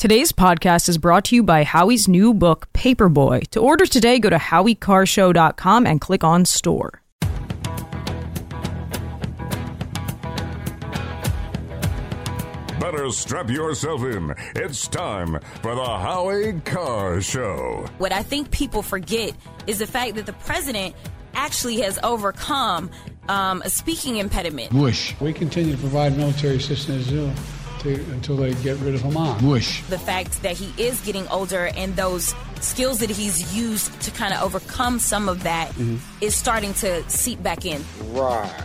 Today's podcast is brought to you by Howie's new book, Paperboy. To order today, go to howiecarrshow.com and click on store. Better strap yourself in. It's time for the Howie Carr Show. What I think people forget is the fact that the president actually has overcome um, a speaking impediment. Bush. We continue to provide military assistance as to, to, until they get rid of Hamas. Bush. The fact that he is getting older and those skills that he's used to kind of overcome some of that mm-hmm. is starting to seep back in. Right.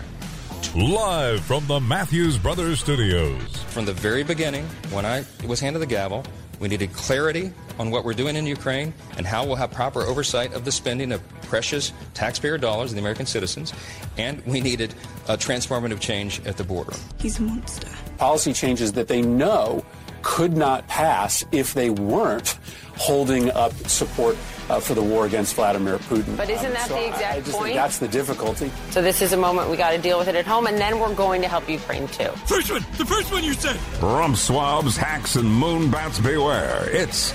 Live from the Matthews Brothers Studios. From the very beginning, when I was handed the gavel, we needed clarity on what we're doing in Ukraine and how we'll have proper oversight of the spending of precious taxpayer dollars of the American citizens. And we needed a transformative change at the border. He's a monster. Policy changes that they know could not pass if they weren't holding up support uh, for the war against Vladimir Putin. But isn't that So the exact I just think point? that's the difficulty. So this is a moment we got to deal with it at home, and then we're going to help Ukraine too. First one, the first one you said. Rump swabs, hacks, and moonbats beware. It's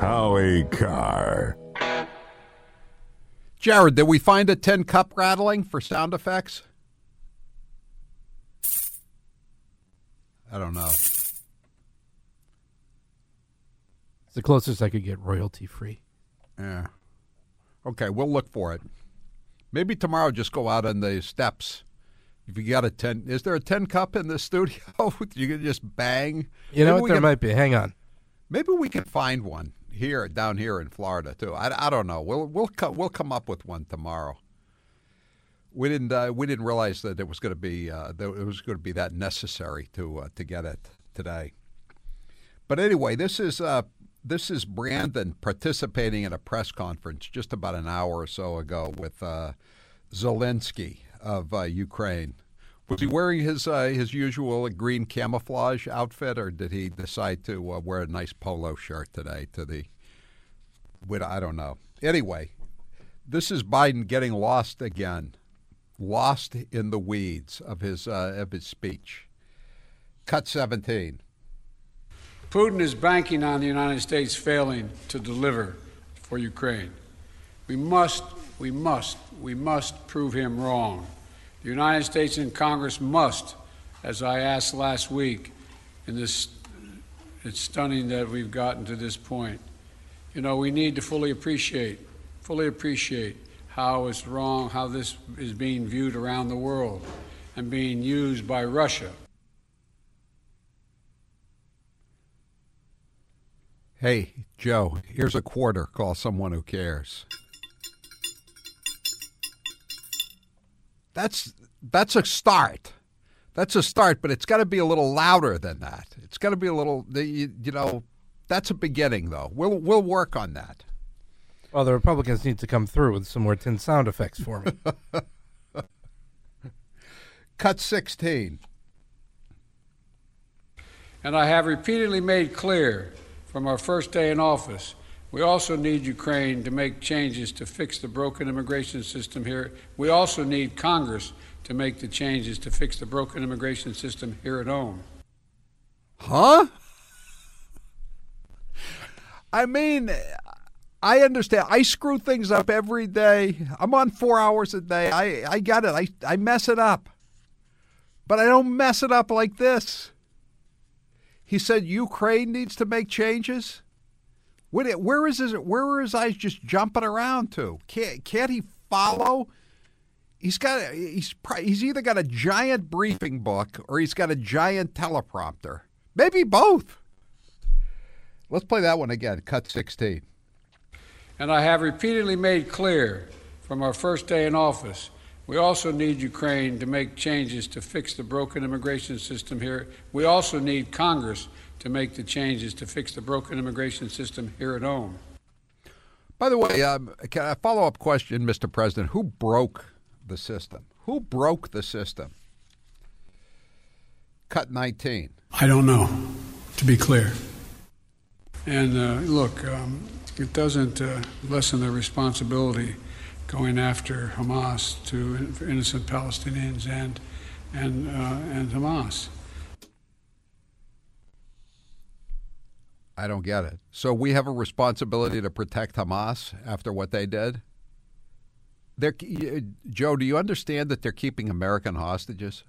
Howie Carr. Jared, did we find a tin cup rattling for sound effects? I don't know. It's the closest I could get royalty free. Yeah. Okay, we'll look for it. Maybe tomorrow just go out on the steps. If you got a ten, is there a ten cup in the studio? you can just bang. You know Maybe what? There can- might be. Hang on. Maybe we can find one here, down here in Florida too. I, I don't know. We'll we'll co- we'll come up with one tomorrow. We didn't uh, we didn't realize that it was going to be uh, that it was going to be that necessary to uh, to get it today. But anyway, this is uh, this is Brandon participating in a press conference just about an hour or so ago with uh, Zelensky of uh, Ukraine. Was he wearing his uh, his usual green camouflage outfit, or did he decide to uh, wear a nice polo shirt today? To the, I don't know. Anyway, this is Biden getting lost again, lost in the weeds of his uh, of his speech. Cut seventeen. Putin is banking on the United States failing to deliver for Ukraine. We must, we must, we must prove him wrong. The United States and Congress must, as I asked last week, and this, it's stunning that we've gotten to this point. You know, we need to fully appreciate, fully appreciate how it's wrong, how this is being viewed around the world and being used by Russia. Hey, Joe, here's a quarter. Call someone who cares. That's that's a start. That's a start, but it's got to be a little louder than that. It's got to be a little, you, you know, that's a beginning, though. We'll we'll work on that. Well, the Republicans need to come through with some more tin sound effects for me. Cut sixteen. And I have repeatedly made clear from our first day in office, we also need Ukraine to make changes to fix the broken immigration system here. We also need Congress to make the changes to fix the broken immigration system here at home. Huh? I mean, I understand. I screw things up every day. I'm on four hours a day. I, I got it. I, I mess it up. But I don't mess it up like this. He said Ukraine needs to make changes. What, where is his, where are his eyes just jumping around to? Can't, can't he follow? He's got he's he's either got a giant briefing book or he's got a giant teleprompter. Maybe both. Let's play that one again. Cut 16. And I have repeatedly made clear from our first day in office, we also need Ukraine to make changes to fix the broken immigration system here. We also need Congress to make the changes to fix the broken immigration system here at home. By the way, um, can a follow up question, Mr. President? Who broke the system? Who broke the system? Cut 19. I don't know, to be clear. And uh, look, um, it doesn't uh, lessen the responsibility going after Hamas to innocent Palestinians and and, uh, and Hamas. I don't get it. So we have a responsibility to protect Hamas after what they did. They're, Joe, do you understand that they're keeping American hostages?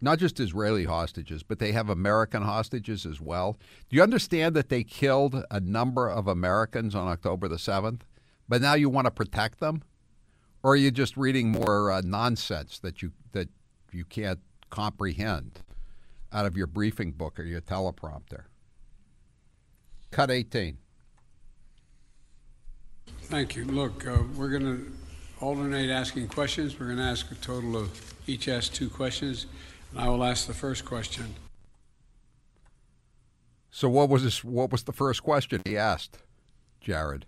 Not just Israeli hostages, but they have American hostages as well. Do you understand that they killed a number of Americans on October the 7th, but now you want to protect them? Or are you just reading more uh, nonsense that you that you can't comprehend out of your briefing book or your teleprompter? Cut 18. Thank you. Look, uh, we're going to alternate asking questions. We're going to ask a total of each ask two questions, and I will ask the first question. So what was this, what was the first question he asked, Jared?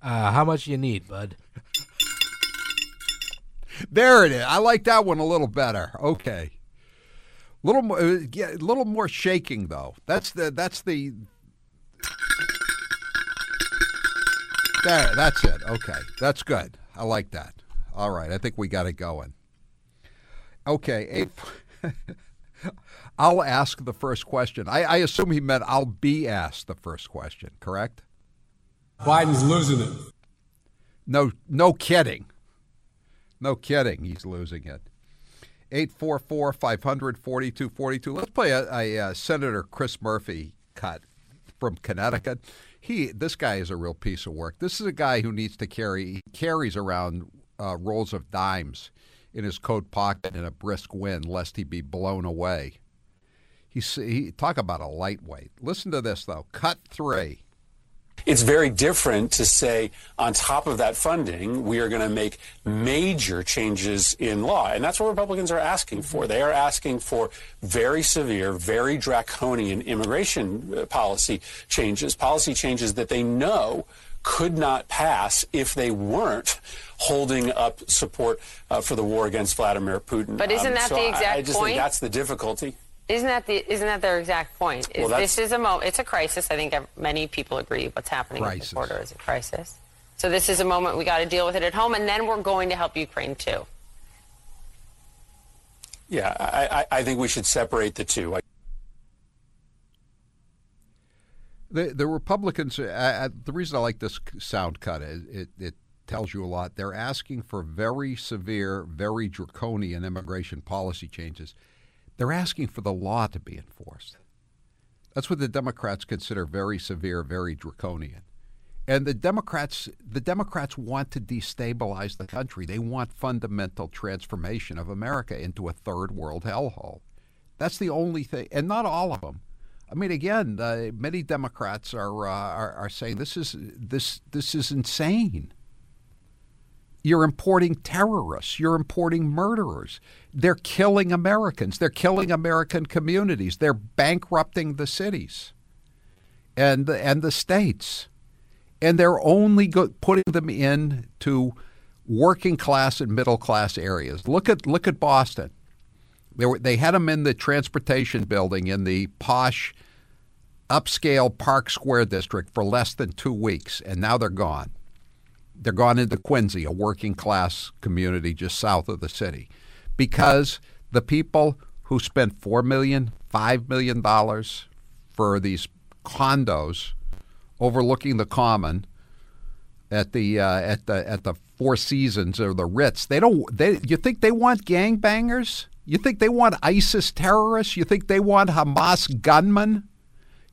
Uh, how much you need, bud? there it is. I like that one a little better. Okay. Little more, uh, yeah, a little more shaking though. That's the that's the There, that's it. Okay, that's good. I like that. All right, I think we got it going. Okay, eight. I'll ask the first question. I, I assume he meant I'll be asked the first question. Correct? Biden's losing it. No, no kidding. No kidding. He's losing it. 844 500 4242. Let's play a, a, a Senator Chris Murphy cut from Connecticut he this guy is a real piece of work. This is a guy who needs to carry he carries around uh, rolls of dimes in his coat pocket in a brisk wind, lest he be blown away. He's, he talk about a lightweight. Listen to this though. Cut three. It's very different to say, on top of that funding, we are going to make major changes in law. And that's what Republicans are asking for. They are asking for very severe, very draconian immigration uh, policy changes, policy changes that they know could not pass if they weren't holding up support uh, for the war against Vladimir Putin. But isn't um, that so the exact I, I just point? think that's the difficulty. Isn't that the isn't that their exact point? Is Well, this is a moment. It's a crisis. I think many people agree what's happening at the border is a crisis. So this is a moment we got to deal with it at home, and then we're going to help Ukraine too. Yeah, I, I, I think we should separate the two. I, The the Republicans. Uh, uh, the reason I like this sound cut is it, it tells you a lot. They're asking for very severe, very draconian immigration policy changes. They're asking for the law to be enforced. That's what the Democrats consider very severe, very draconian. And the Democrats, the Democrats want to destabilize the country. They want fundamental transformation of America into a third world hellhole. That's the only thing, and not all of them. I mean, again, many Democrats are, uh, are are saying this is this this is insane. You're importing terrorists. You're importing murderers. They're killing Americans. They're killing American communities. They're bankrupting the cities and the, and the states. And they're only go- putting them in to working class and middle class areas. Look at look at Boston. They, were, they had them in the transportation building in the posh, upscale Park Square district for less than two weeks, and now they're gone. They're gone into Quincy, a working class community just south of the city, because the people who spent four million, five million dollars for these condos overlooking the common at the uh, at the at the Four Seasons or the Ritz. They don't. They you think they want gangbangers? You think they want ISIS terrorists? You think they want Hamas gunmen?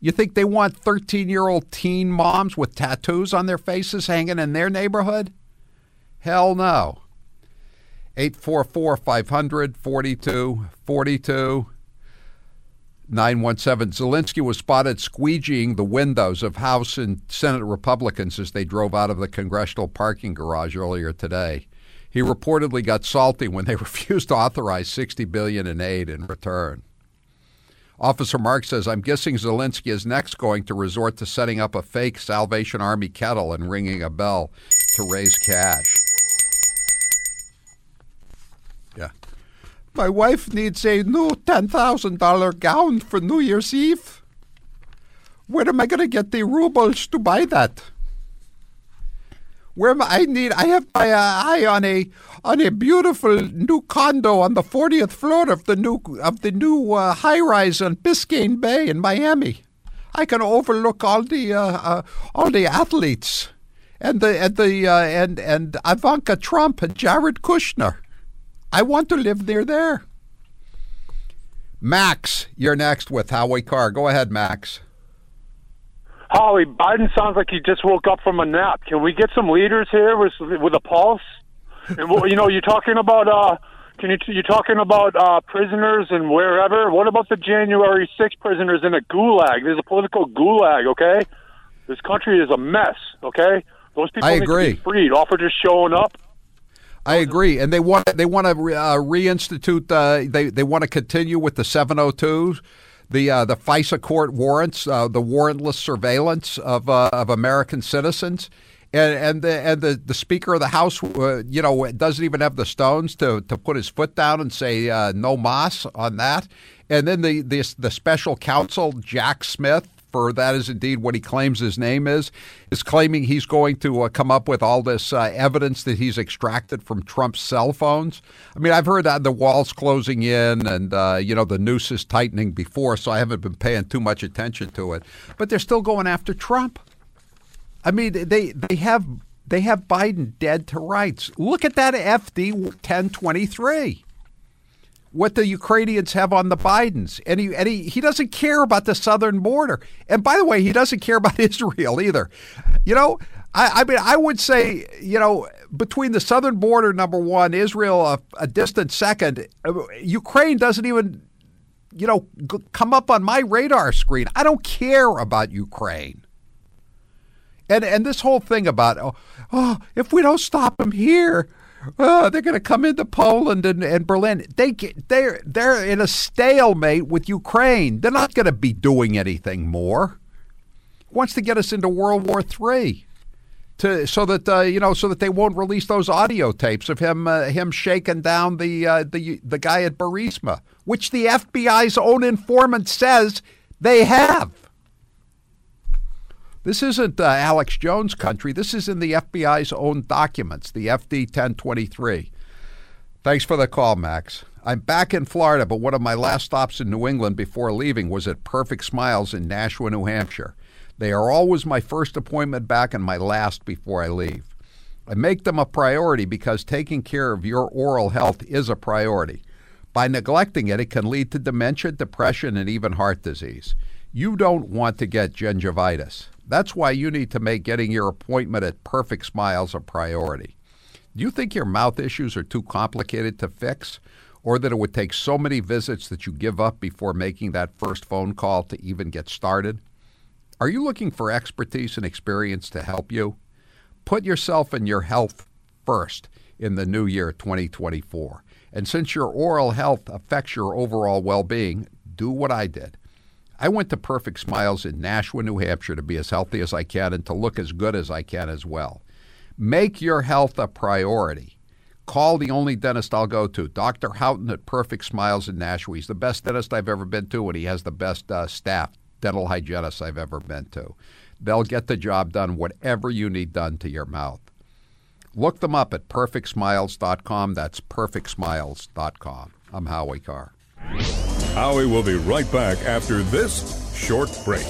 You think they want 13 year old teen moms with tattoos on their faces hanging in their neighborhood? Hell no. 844 500 4242. 917. Zelensky was spotted squeegeeing the windows of House and Senate Republicans as they drove out of the congressional parking garage earlier today. He reportedly got salty when they refused to authorize 60 billion in aid in return. Officer Mark says, I'm guessing Zelensky is next going to resort to setting up a fake Salvation Army kettle and ringing a bell to raise cash. Yeah. My wife needs a new $10,000 gown for New Year's Eve. Where am I going to get the rubles to buy that? Where am I? I need. I have my uh, eye on a on a beautiful new condo on the 40th floor of the new of the new uh, high rise on Biscayne Bay in Miami. I can overlook all the uh, uh, all the athletes and the and the uh, and and Ivanka Trump and Jared Kushner. I want to live near there. Max, you're next with Howie Carr. Go ahead, Max. Howie, Biden sounds like he just woke up from a nap. Can we get some leaders here with with a pulse? And you know, you're talking about uh, can you you're talking about uh, prisoners and wherever. What about the January 6 prisoners in a gulag? There's a political gulag. Okay, this country is a mess. Okay, those people I need to be freed. Off for just showing up. I agree, and they want they want to uh, reinstitute. Uh, they they want to continue with the 702s, the uh, the FISA court warrants, uh, the warrantless surveillance of uh, of American citizens, and and the and the, the Speaker of the House, uh, you know, doesn't even have the stones to to put his foot down and say no mas on that, and then the the the special counsel Jack Smith for that is indeed what he claims his name is, is claiming he's going to uh, come up with all this uh, evidence that he's extracted from Trump's cell phones. I mean, I've heard that the wall's closing in and, uh, you know, the noose is tightening before, so I haven't been paying too much attention to it. But they're still going after Trump. I mean, they, they have. They have Biden dead to rights. Look at that FD 1023 what the Ukrainians have on the Bidens. And he, and he, he doesn't care about the southern border. And by the way, he doesn't care about Israel either. You know, I, I mean, I would say, you know, between the southern border, number one, Israel, a, a distant second, uh, Ukraine doesn't even, you know, g- come up on my radar screen. I don't care about Ukraine. And, and this whole thing about, oh, oh if we don't stop them here, oh, they're going to come into Poland and, and Berlin. They they're they're in a stalemate with Ukraine. They're not going to be doing anything more. Wants to get us into World War Three, to so that uh, you know so that they won't release those audio tapes of him uh, him shaking down the uh, the the guy at Burisma, which the FBI's own informant says they have. This isn't uh, Alex Jones' country. This is in the FBI's own documents, the FD 1023. Thanks for the call, Max. I'm back in Florida, but one of my last stops in New England before leaving was at Perfect Smiles in Nashua, New Hampshire. They are always my first appointment back and my last before I leave. I make them a priority because taking care of your oral health is a priority. By neglecting it, it can lead to dementia, depression, and even heart disease. You don't want to get gingivitis. That's why you need to make getting your appointment at Perfect Smiles a priority. Do you think your mouth issues are too complicated to fix? Or that it would take so many visits that you give up before making that first phone call to even get started? Are you looking for expertise and experience to help you? Put yourself and your health first in the new year 2024. And since your oral health affects your overall well being, do what I did. I went to Perfect Smiles in Nashua, New Hampshire to be as healthy as I can and to look as good as I can as well. Make your health a priority. Call the only dentist I'll go to, Dr. Houghton at Perfect Smiles in Nashua. He's the best dentist I've ever been to, and he has the best uh, staff, dental hygienists I've ever been to. They'll get the job done, whatever you need done to your mouth. Look them up at perfectsmiles.com. That's perfectsmiles.com. I'm Howie Carr. Howie will be right back after this short break.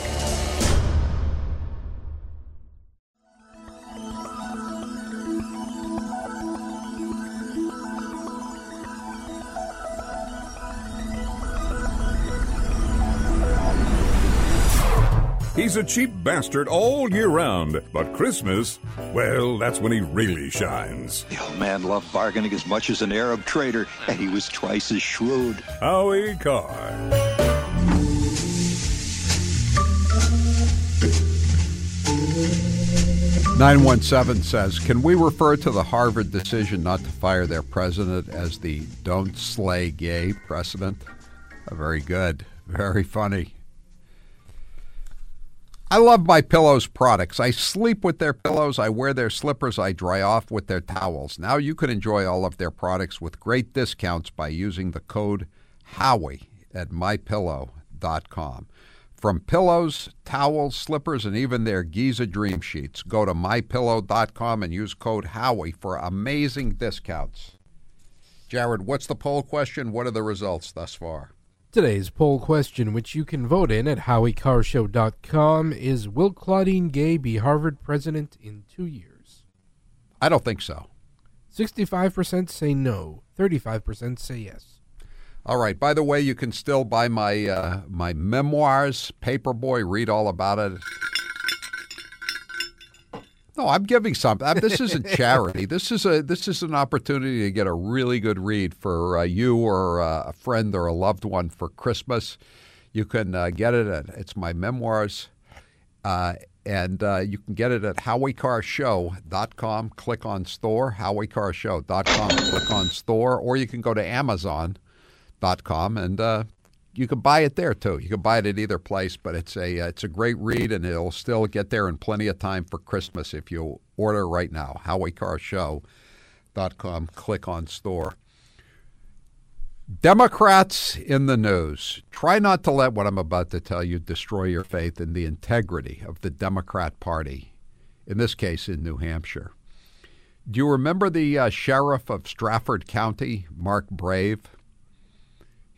He's a cheap bastard all year round, but Christmas, well, that's when he really shines. The old man loved bargaining as much as an Arab trader, and he was twice as shrewd. Howie Carr. Nine one seven says, "Can we refer to the Harvard decision not to fire their president as the "Don't Slay Gay" precedent?" Uh, very good, very funny. I love MyPillow's products. I sleep with their pillows, I wear their slippers, I dry off with their towels. Now you can enjoy all of their products with great discounts by using the code HOWIE at mypillow.com. From pillows, towels, slippers, and even their Giza dream sheets. Go to mypillow.com and use code Howie for amazing discounts. Jared, what's the poll question? What are the results thus far? Today's poll question, which you can vote in at howiecarrshow.com, is Will Claudine Gay be Harvard president in two years? I don't think so. 65% say no, 35% say yes. All right. By the way, you can still buy my uh, my memoirs, Paperboy. Read all about it. No, I'm giving something. This isn't charity. this is a this is an opportunity to get a really good read for uh, you or uh, a friend or a loved one for Christmas. You can uh, get it at it's my memoirs, uh, and uh, you can get it at howiecarrshow.com. Click on store, howiecarrshow.com. Click on store, or you can go to Amazon com, and uh, you can buy it there too. You can buy it at either place, but it's a uh, it's a great read, and it'll still get there in plenty of time for Christmas if you order right now. HowieCarrShow.com. Click on store. Democrats in the news. Try not to let what I'm about to tell you destroy your faith in the integrity of the Democrat Party, in this case in New Hampshire. Do you remember the uh, sheriff of Strafford County, Mark Brave?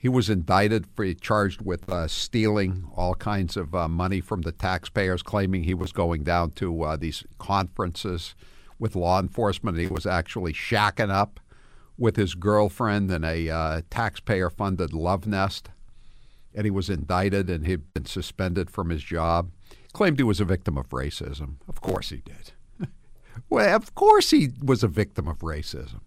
He was indicted for charged with uh, stealing all kinds of uh, money from the taxpayers, claiming he was going down to uh, these conferences with law enforcement. He was actually shacking up with his girlfriend in a uh, taxpayer-funded love nest, and he was indicted and he'd been suspended from his job. Claimed he was a victim of racism. Of course he did. well, of course he was a victim of racism.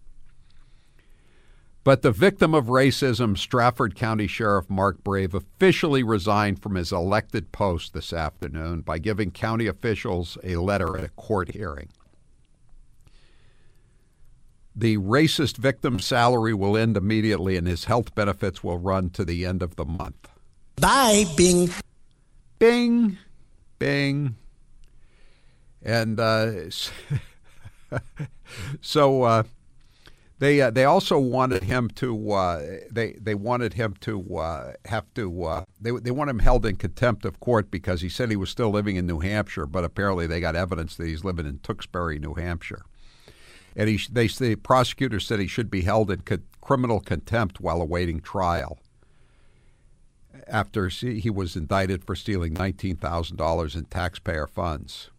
But the victim of racism, Strafford County Sheriff Mark Brave, officially resigned from his elected post this afternoon by giving county officials a letter at a court hearing. The racist victim's salary will end immediately and his health benefits will run to the end of the month. Bye, Bing. Bing. Bing. And uh, so. Uh, they uh, they also wanted him to uh, they they wanted him to uh, have to uh, they they want him held in contempt of court because he said he was still living in New Hampshire, but apparently they got evidence that he's living in Tewksbury, New Hampshire, and he they the prosecutor said he should be held in co- criminal contempt while awaiting trial. After he was indicted for stealing nineteen thousand dollars in taxpayer funds.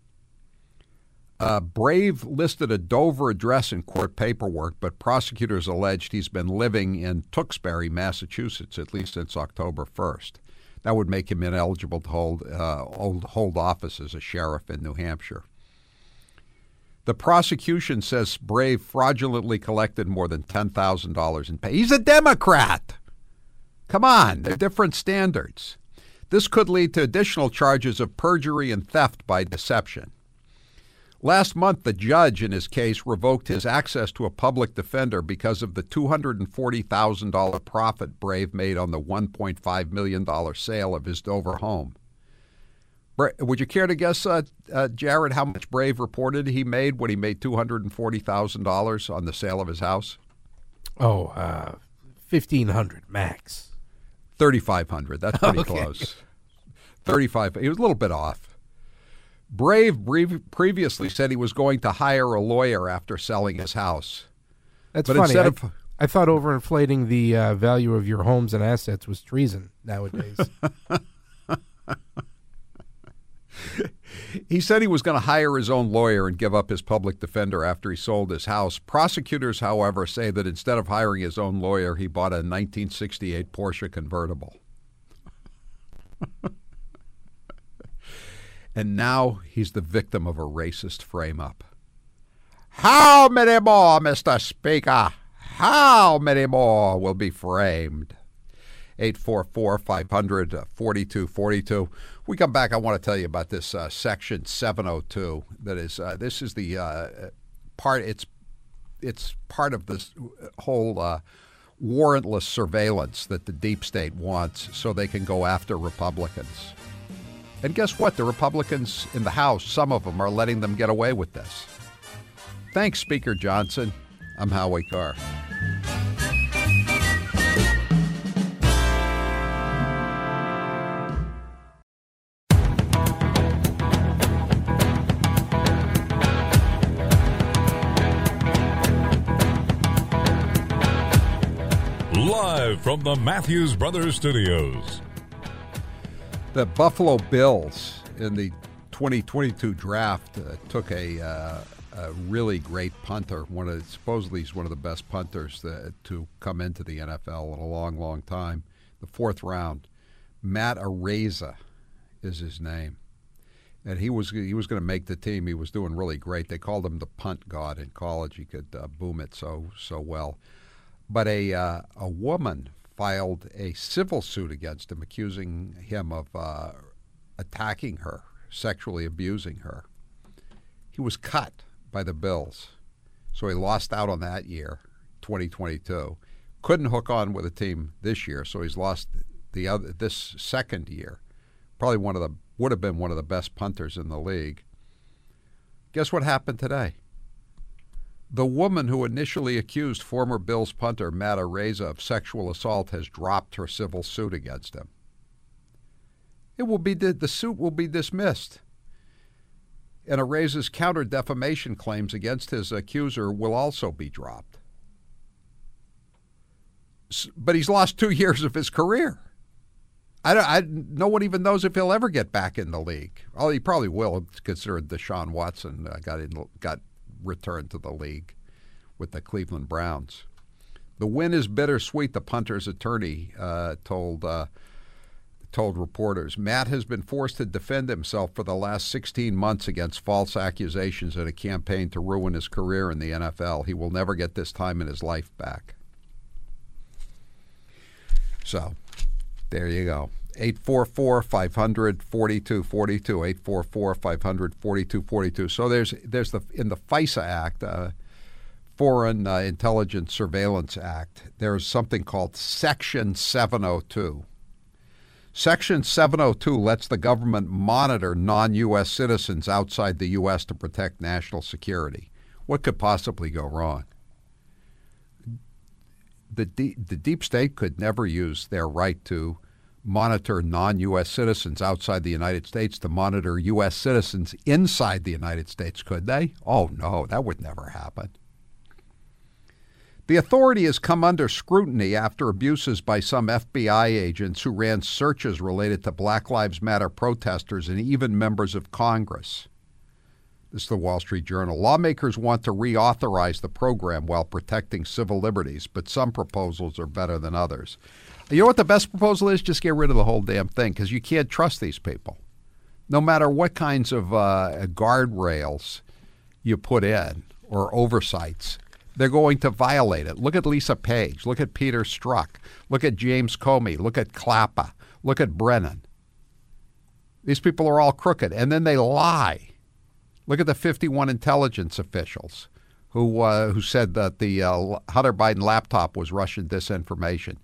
Uh, Brave listed a Dover address in court paperwork, but prosecutors alleged he's been living in Tewksbury, Massachusetts, at least since October 1st. That would make him ineligible to hold, uh, hold office as a sheriff in New Hampshire. The prosecution says Brave fraudulently collected more than $10,000 in pay. He's a Democrat! Come on, they're different standards. This could lead to additional charges of perjury and theft by deception. Last month, the judge in his case revoked his access to a public defender because of the $240,000 profit Brave made on the $1.5 million sale of his Dover home. Would you care to guess, uh, uh, Jared, how much Brave reported he made when he made $240,000 on the sale of his house? Oh, uh, 1500 max. 3500 That's pretty okay. close. 35 He was a little bit off. Brave previously said he was going to hire a lawyer after selling his house. That's but funny. I, of, I, thought overinflating the uh, value of your homes and assets was treason nowadays. he said he was going to hire his own lawyer and give up his public defender after he sold his house. Prosecutors, however, say that instead of hiring his own lawyer, he bought a 1968 Porsche convertible. and now he's the victim of a racist frame up. How many more, Mr. Speaker? How many more will be framed? 844 500 4242. We come back. I want to tell you about this uh, section 702. That is, uh, this is the uh, part. It's it's part of this whole uh, warrantless surveillance that the deep state wants, so they can go after Republicans. And guess what? The Republicans in the House, some of them, are letting them get away with this. Thanks, Speaker Johnson. I'm Howie Carr. Live from the Matthews Brothers Studios. The Buffalo Bills in the 2022 draft uh, took a, uh, a, really great punter. One of supposedly he's one of the best punters that, to come into the NFL in a long, long time. The fourth round, Matt Araiza is his name, and he was he was going to make the team. He was doing really great. They called him the punt god in college. He could uh, boom it so so well. But a uh, a woman filed a civil suit against him, accusing him of uh, attacking her, sexually abusing her. He was cut by the Bills, so he lost out on that year, 2022. Couldn't hook on with a team this year, so he's lost the other this second year. Probably one of the would have been one of the best punters in the league. Guess what happened today? The woman who initially accused former Bills punter Matt Araiza of sexual assault has dropped her civil suit against him. It will be the suit will be dismissed. And Araiza's counter defamation claims against his accuser will also be dropped. But he's lost two years of his career. I, I no one even knows if he'll ever get back in the league. Well, he probably will, considering Deshaun Watson uh, got in, got return to the league with the Cleveland Browns. The win is bittersweet, the punter's attorney uh, told uh, told reporters. Matt has been forced to defend himself for the last 16 months against false accusations in a campaign to ruin his career in the NFL. He will never get this time in his life back. So, there you go. 844 500 4242 844 500 4242 so there's there's the in the FISA act uh, Foreign uh, Intelligence Surveillance Act there's something called section 702 Section 702 lets the government monitor non-US citizens outside the US to protect national security. What could possibly go wrong? The the deep state could never use their right to monitor non U.S. citizens outside the United States to monitor U.S. citizens inside the United States, could they? Oh, no, that would never happen. The authority has come under scrutiny after abuses by some FBI agents who ran searches related to Black Lives Matter protesters and even members of Congress. This is the Wall Street Journal. Lawmakers want to reauthorize the program while protecting civil liberties, but some proposals are better than others. You know what the best proposal is? Just get rid of the whole damn thing because you can't trust these people. No matter what kinds of uh, guardrails you put in or oversights, they're going to violate it. Look at Lisa Page. Look at Peter Strzok. Look at James Comey. Look at Clapper. Look at Brennan. These people are all crooked, and then they lie. Look at the 51 intelligence officials who uh, who said that the uh, Hunter Biden laptop was Russian disinformation.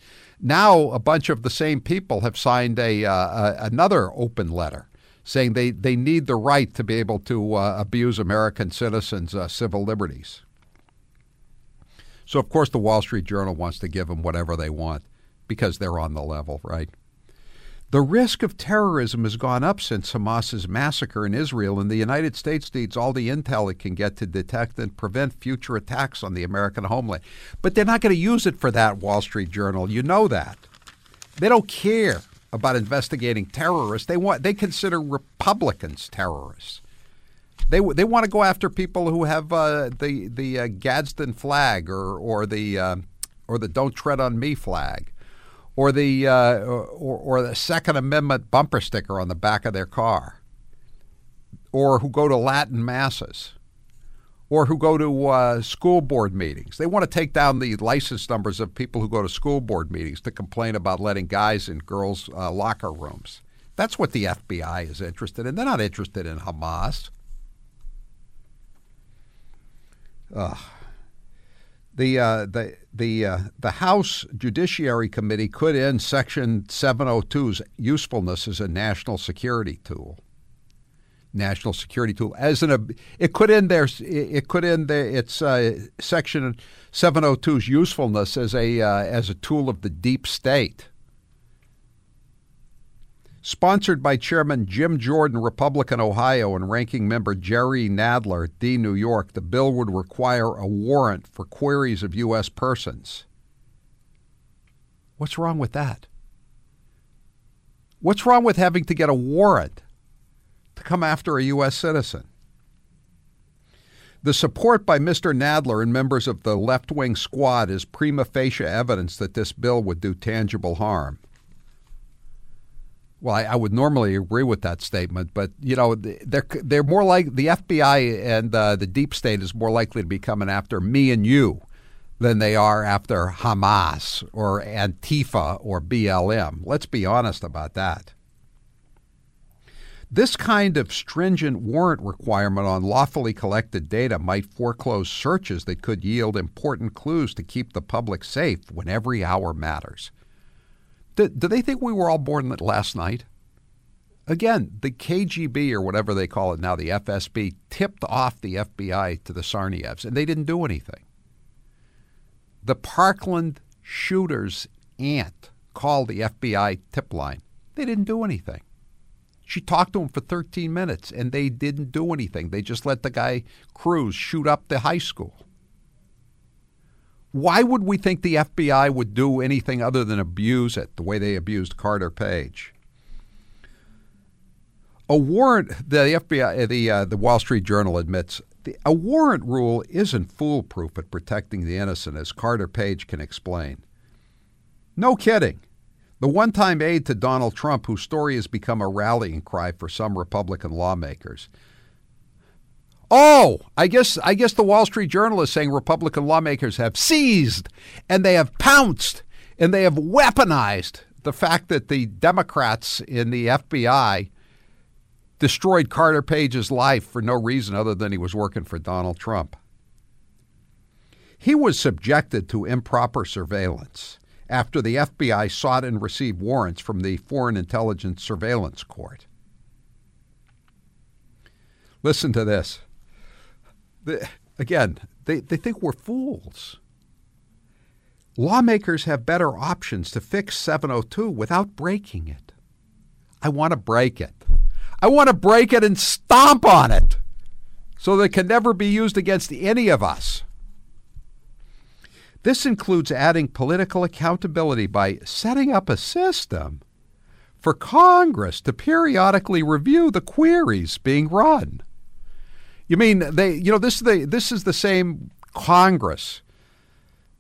Now, a bunch of the same people have signed a, uh, another open letter saying they, they need the right to be able to uh, abuse American citizens' uh, civil liberties. So, of course, the Wall Street Journal wants to give them whatever they want because they're on the level, right? The risk of terrorism has gone up since Hamas's massacre in Israel, and the United States needs all the intel it can get to detect and prevent future attacks on the American homeland. But they're not going to use it for that, Wall Street Journal. You know that. They don't care about investigating terrorists. They want they consider Republicans terrorists. They they want to go after people who have uh, the the uh, Gadsden flag or or the uh, or the Don't Tread on Me flag or the uh, or, or the Second Amendment bumper sticker on the back of their car, or who go to Latin masses, or who go to uh, school board meetings. They want to take down the license numbers of people who go to school board meetings to complain about letting guys in girls' uh, locker rooms. That's what the FBI is interested in. They're not interested in Hamas. Ugh. The uh, the the uh, the House Judiciary Committee could end Section 702's usefulness as a national security tool. National security tool as an it could end there it could end there its uh, Section 702's usefulness as a uh, as a tool of the deep state. Sponsored by Chairman Jim Jordan, Republican Ohio, and Ranking Member Jerry Nadler, D. New York, the bill would require a warrant for queries of U.S. persons. What's wrong with that? What's wrong with having to get a warrant to come after a U.S. citizen? The support by Mr. Nadler and members of the left wing squad is prima facie evidence that this bill would do tangible harm. Well, I, I, would normally agree with that statement, but you know they're they're more like the FBI and uh, the deep state is more likely to be coming after me and you than they are after Hamas or Antifa or BLM. Let's be honest about that. This kind of stringent warrant requirement on lawfully collected data might foreclose searches that could yield important clues to keep the public safe when every hour matters. Do, do they think we were all born last night? Again, the KGB or whatever they call it now, the FSB, tipped off the FBI to the Tsarnaevs, and they didn't do anything. The Parkland shooter's aunt called the FBI tip line. They didn't do anything. She talked to him for 13 minutes, and they didn't do anything. They just let the guy Cruz shoot up the high school. Why would we think the FBI would do anything other than abuse it the way they abused Carter Page? A warrant, the FBI, the uh, the Wall Street Journal admits, the, a warrant rule isn't foolproof at protecting the innocent, as Carter Page can explain. No kidding. The one time aide to Donald Trump, whose story has become a rallying cry for some Republican lawmakers, Oh, I guess I guess the Wall Street Journal is saying Republican lawmakers have seized and they have pounced and they have weaponized the fact that the Democrats in the FBI destroyed Carter Page's life for no reason other than he was working for Donald Trump. He was subjected to improper surveillance after the FBI sought and received warrants from the Foreign Intelligence Surveillance Court. Listen to this again, they, they think we're fools. Lawmakers have better options to fix 702 without breaking it. I want to break it. I want to break it and stomp on it so that it can never be used against any of us. This includes adding political accountability by setting up a system for Congress to periodically review the queries being run. You mean they? You know, this is the this is the same Congress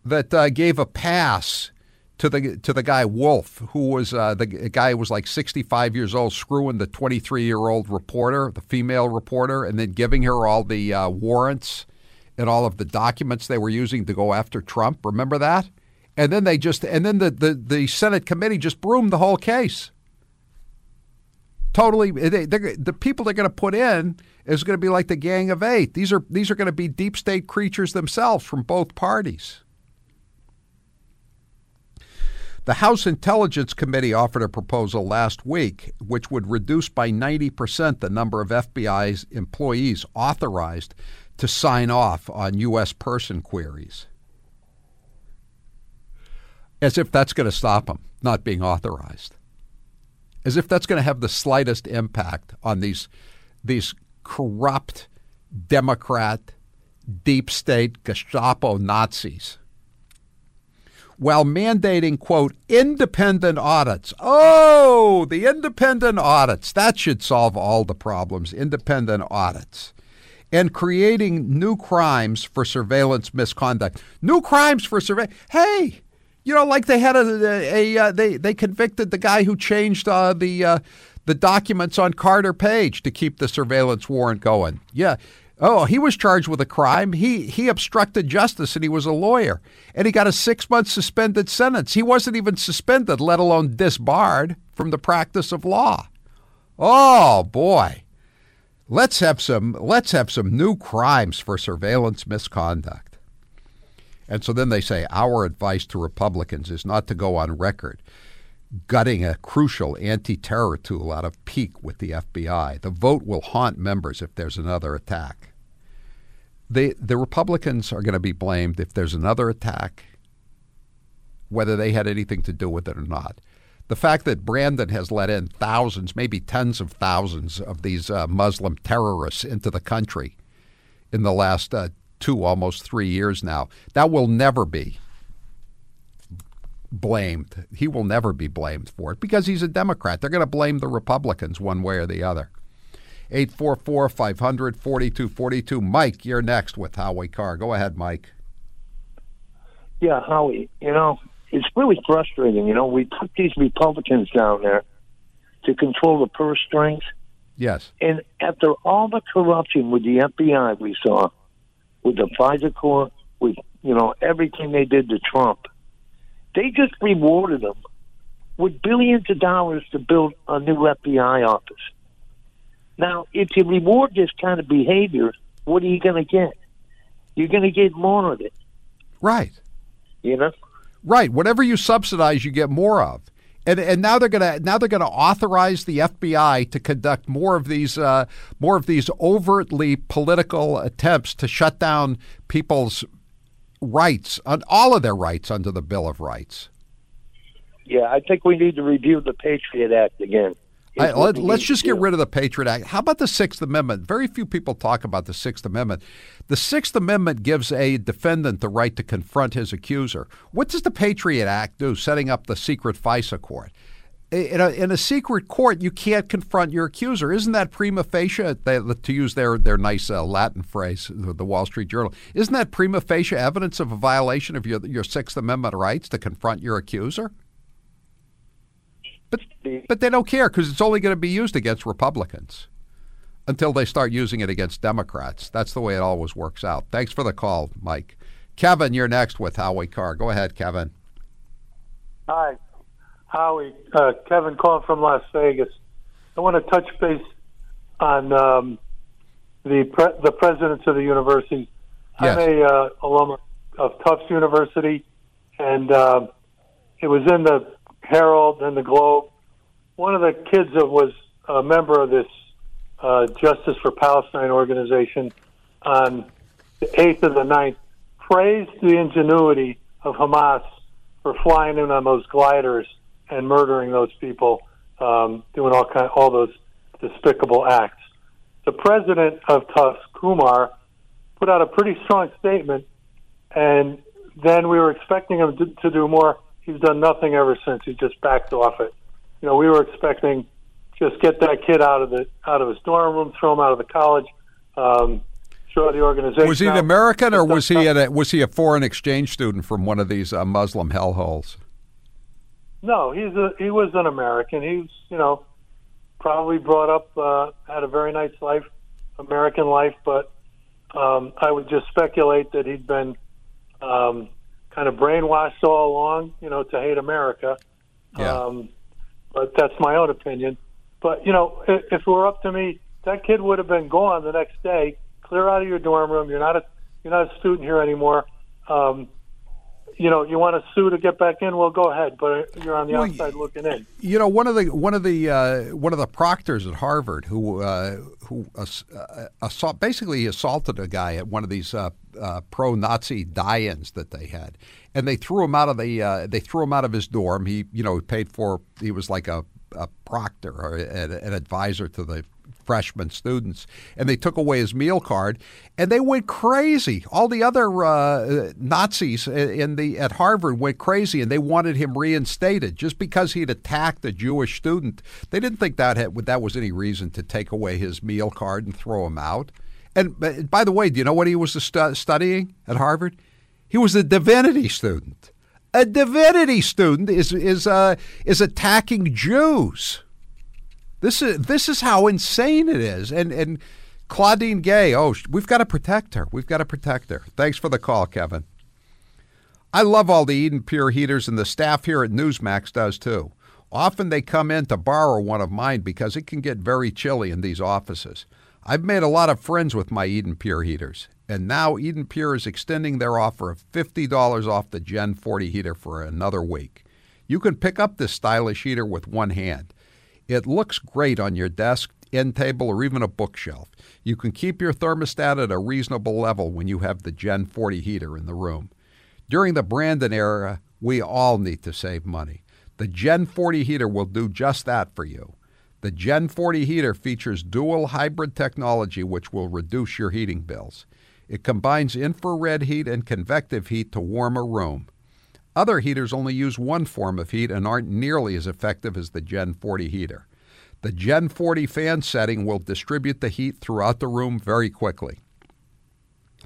that uh, gave a pass to the to the guy Wolfe, who was uh, the guy was like 65 years old, screwing the 23 year old reporter, the female reporter, and then giving her all the uh, warrants and all of the documents they were using to go after Trump. Remember that? And then they just and then the the, the Senate committee just broomed the whole case. Totally, they, the people they're going to put in is going to be like the Gang of Eight. These are these are going to be deep state creatures themselves from both parties. The House Intelligence Committee offered a proposal last week which would reduce by 90% the number of FBI's employees authorized to sign off on U.S. person queries. As if that's going to stop them not being authorized. As if that's going to have the slightest impact on these, these corrupt Democrat, deep state Gestapo Nazis while mandating, quote, independent audits. Oh, the independent audits. That should solve all the problems. Independent audits. And creating new crimes for surveillance misconduct. New crimes for surveillance. Hey, you know, like they had a, a, a uh, they, they convicted the guy who changed uh, the. Uh, the documents on Carter Page to keep the surveillance warrant going. Yeah. Oh, he was charged with a crime. He he obstructed justice and he was a lawyer. And he got a 6-month suspended sentence. He wasn't even suspended, let alone disbarred from the practice of law. Oh, boy. Let's have some let's have some new crimes for surveillance misconduct. And so then they say our advice to Republicans is not to go on record gutting a crucial anti terror tool out of pique with the FBI. The vote will haunt members if there's another attack. They, the Republicans are going to be blamed if there's another attack, whether they had anything to do with it or not. The fact that Brandon has let in thousands, maybe tens of thousands of these uh, Muslim terrorists into the country in the last uh, two, almost three years now, that will never be blamed. He will never be blamed for it because he's a Democrat. They're going to blame the Republicans one way or the other. 844 500 4242. Mike, you're next with Howie Carr. Go ahead, Mike. Yeah, Howie, you know, it's really frustrating. You know, we put these Republicans down there to control the purse strings. Yes. And after all the corruption with the FBI we saw, with the FISA court, with, you know, everything they did to Trump, they just rewarded them with billions of dollars to build a new FBI office. Now, if you reward this kind of behavior, what are you going to get? You're going to get more of it. Right. You know? Right. Whatever you subsidize, you get more of. And, and now they're gonna now they're gonna authorize the FBI to conduct more of these uh, more of these overtly political attempts to shut down people's rights on all of their rights under the Bill of Rights. Yeah, I think we need to review the Patriot Act again. I, let, us just get rid of the Patriot Act. How about the Sixth Amendment? Very few people talk about the Sixth Amendment. The Sixth Amendment gives a defendant the right to confront his accuser. What does the Patriot Act do, setting up the secret FISA court? In a, in a secret court, you can't confront your accuser. Isn't that prima facie, to use their, their nice uh, Latin phrase, the Wall Street Journal, isn't that prima facie evidence of a violation of your, your Sixth Amendment rights to confront your accuser? But, but they don't care because it's only going to be used against Republicans until they start using it against Democrats. That's the way it always works out. Thanks for the call, Mike. Kevin, you're next with Howie Carr. Go ahead, Kevin. Hi, Howie. Uh, Kevin calling from Las Vegas. I want to touch base on um, the pre- the presidents of the universities. Yes. I'm a uh, alum of Tufts University, and uh, it was in the Herald and the Globe. One of the kids that was a member of this uh, Justice for Palestine organization on the 8th of the 9th praised the ingenuity of Hamas for flying in on those gliders and murdering those people, um, doing all kind, all those despicable acts. The president of Tufts, Kumar, put out a pretty strong statement, and then we were expecting him to, to do more he's done nothing ever since. He just backed off it. You know, we were expecting just get that kid out of the out of his dorm room, throw him out of the college, um, show the organization. Was he an American or was he a was he a foreign exchange student from one of these uh, Muslim hellholes? No, he's a he was an American. He's you know probably brought up uh, had a very nice life, American life, but um, I would just speculate that he'd been um, kind of brainwashed all along, you know, to hate America. Yeah. Um, but that's my own opinion. But you know, if, if it were up to me, that kid would have been gone the next day. Clear out of your dorm room. You're not a you're not a student here anymore. Um, you know, you want to sue to get back in? Well, go ahead, but you're on the Well, outside looking in. You know, one of the one of the uh, one of the proctors at Harvard who uh, who ass, uh, assault, basically assaulted a guy at one of these uh, uh, pro-Nazi die-ins that they had, and they threw him out of the uh, they threw him out of his dorm. He you know paid for he was like a, a proctor or an, an advisor to the freshman students, and they took away his meal card, and they went crazy. All the other uh, Nazis in the at Harvard went crazy, and they wanted him reinstated just because he'd attacked a Jewish student. They didn't think that had, that was any reason to take away his meal card and throw him out. And by the way, do you know what he was stu- studying at Harvard? He was a divinity student. A divinity student is is uh, is attacking Jews. This is this is how insane it is. And and Claudine Gay, oh, we've got to protect her. We've got to protect her. Thanks for the call, Kevin. I love all the Eden Pure heaters, and the staff here at Newsmax does too. Often they come in to borrow one of mine because it can get very chilly in these offices. I've made a lot of friends with my Eden Pure heaters, and now Eden Pure is extending their offer of $50 off the Gen 40 heater for another week. You can pick up this stylish heater with one hand. It looks great on your desk, end table, or even a bookshelf. You can keep your thermostat at a reasonable level when you have the Gen 40 heater in the room. During the Brandon era, we all need to save money. The Gen 40 heater will do just that for you. The Gen 40 heater features dual hybrid technology which will reduce your heating bills. It combines infrared heat and convective heat to warm a room. Other heaters only use one form of heat and aren't nearly as effective as the Gen 40 heater. The Gen 40 fan setting will distribute the heat throughout the room very quickly.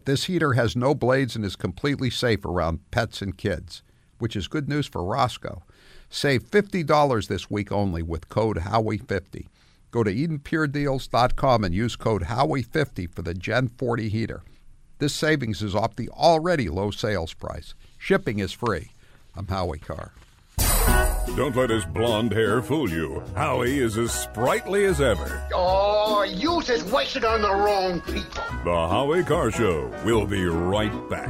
This heater has no blades and is completely safe around pets and kids, which is good news for Roscoe. Save $50 this week only with code Howie50. Go to EdenPureDeals.com and use code Howie50 for the Gen 40 heater. This savings is off the already low sales price. Shipping is free. I'm Howie Carr. Don't let his blonde hair fool you. Howie is as sprightly as ever. Oh, you just wasted on the wrong people. The Howie Carr Show. We'll be right back.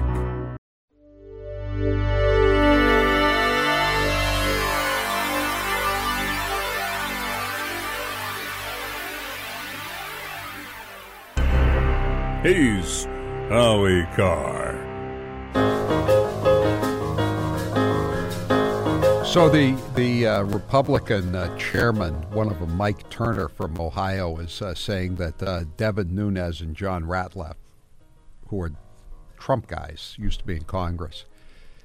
He's Howie Carr. So the the uh, Republican uh, chairman, one of them, Mike Turner from Ohio, is uh, saying that uh, Devin Nunes and John Ratcliffe, who are Trump guys, used to be in Congress,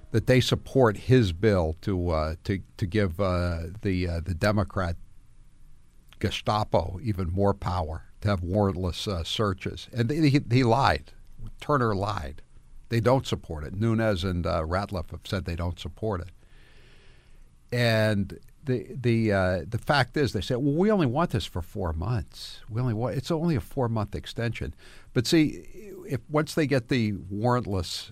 that they support his bill to uh, to to give uh, the the Democrat Gestapo even more power to have warrantless searches, and he, he lied. Turner lied. They don't support it. Nunes and Ratcliffe have said they don't support it. And the the uh, the fact is, they say, well, we only want this for four months. We only want it's only a four month extension. But see, if once they get the warrantless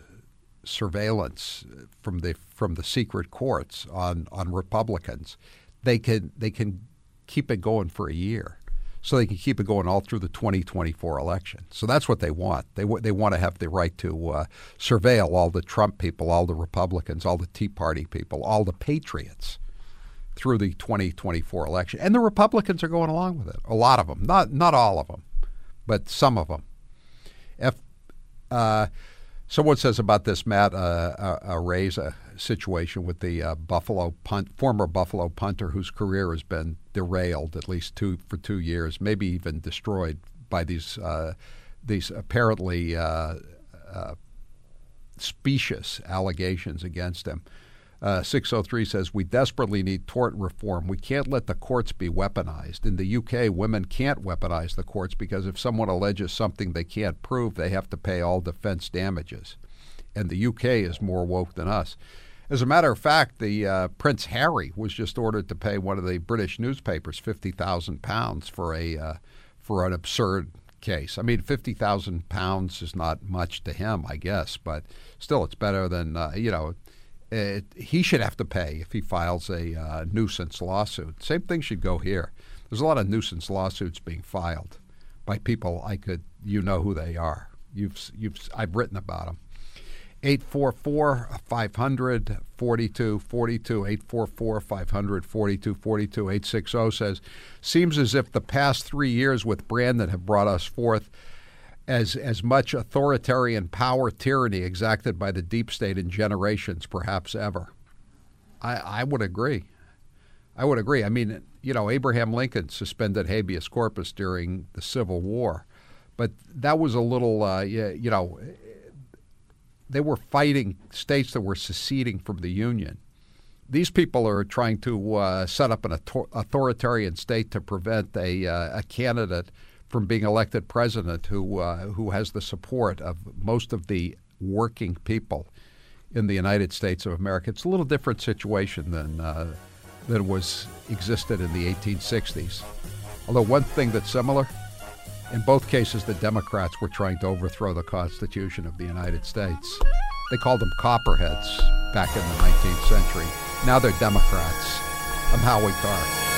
surveillance from the from the secret courts on on Republicans, they can they can keep it going for a year. So they can keep it going all through the 2024 election. So that's what they want. They they want to have the right to uh, surveil all the Trump people, all the Republicans, all the Tea Party people, all the patriots through the 2024 election. And the Republicans are going along with it. A lot of them, not not all of them, but some of them. If uh, someone says about this Matt uh, uh, Araiza situation with the uh, Buffalo punt, former Buffalo punter whose career has been derailed at least two for two years, maybe even destroyed by these uh, these apparently uh, uh specious allegations against him. Uh, 603 says, We desperately need tort reform. We can't let the courts be weaponized. In the UK, women can't weaponize the courts because if someone alleges something they can't prove, they have to pay all defense damages. And the UK is more woke than us. As a matter of fact, the uh, Prince Harry was just ordered to pay one of the British newspapers fifty thousand pounds for a uh, for an absurd case. I mean, fifty thousand pounds is not much to him, I guess, but still, it's better than uh, you know. It, he should have to pay if he files a uh, nuisance lawsuit. Same thing should go here. There's a lot of nuisance lawsuits being filed by people I could you know who they are. You've you've I've written about them. 844 500 4242 844 500 4242 860 says seems as if the past 3 years with Brandon have brought us forth as as much authoritarian power tyranny exacted by the deep state in generations perhaps ever. I I would agree. I would agree. I mean you know Abraham Lincoln suspended habeas corpus during the Civil War but that was a little uh, you know they were fighting states that were seceding from the Union. These people are trying to uh, set up an authoritarian state to prevent a, uh, a candidate from being elected president who uh, who has the support of most of the working people in the United States of America. It's a little different situation than uh, than was existed in the 1860s. Although one thing that's similar in both cases, the Democrats were trying to overthrow the Constitution of the United States. They called them Copperheads back in the 19th century. Now they're Democrats. I'm Howie Carr.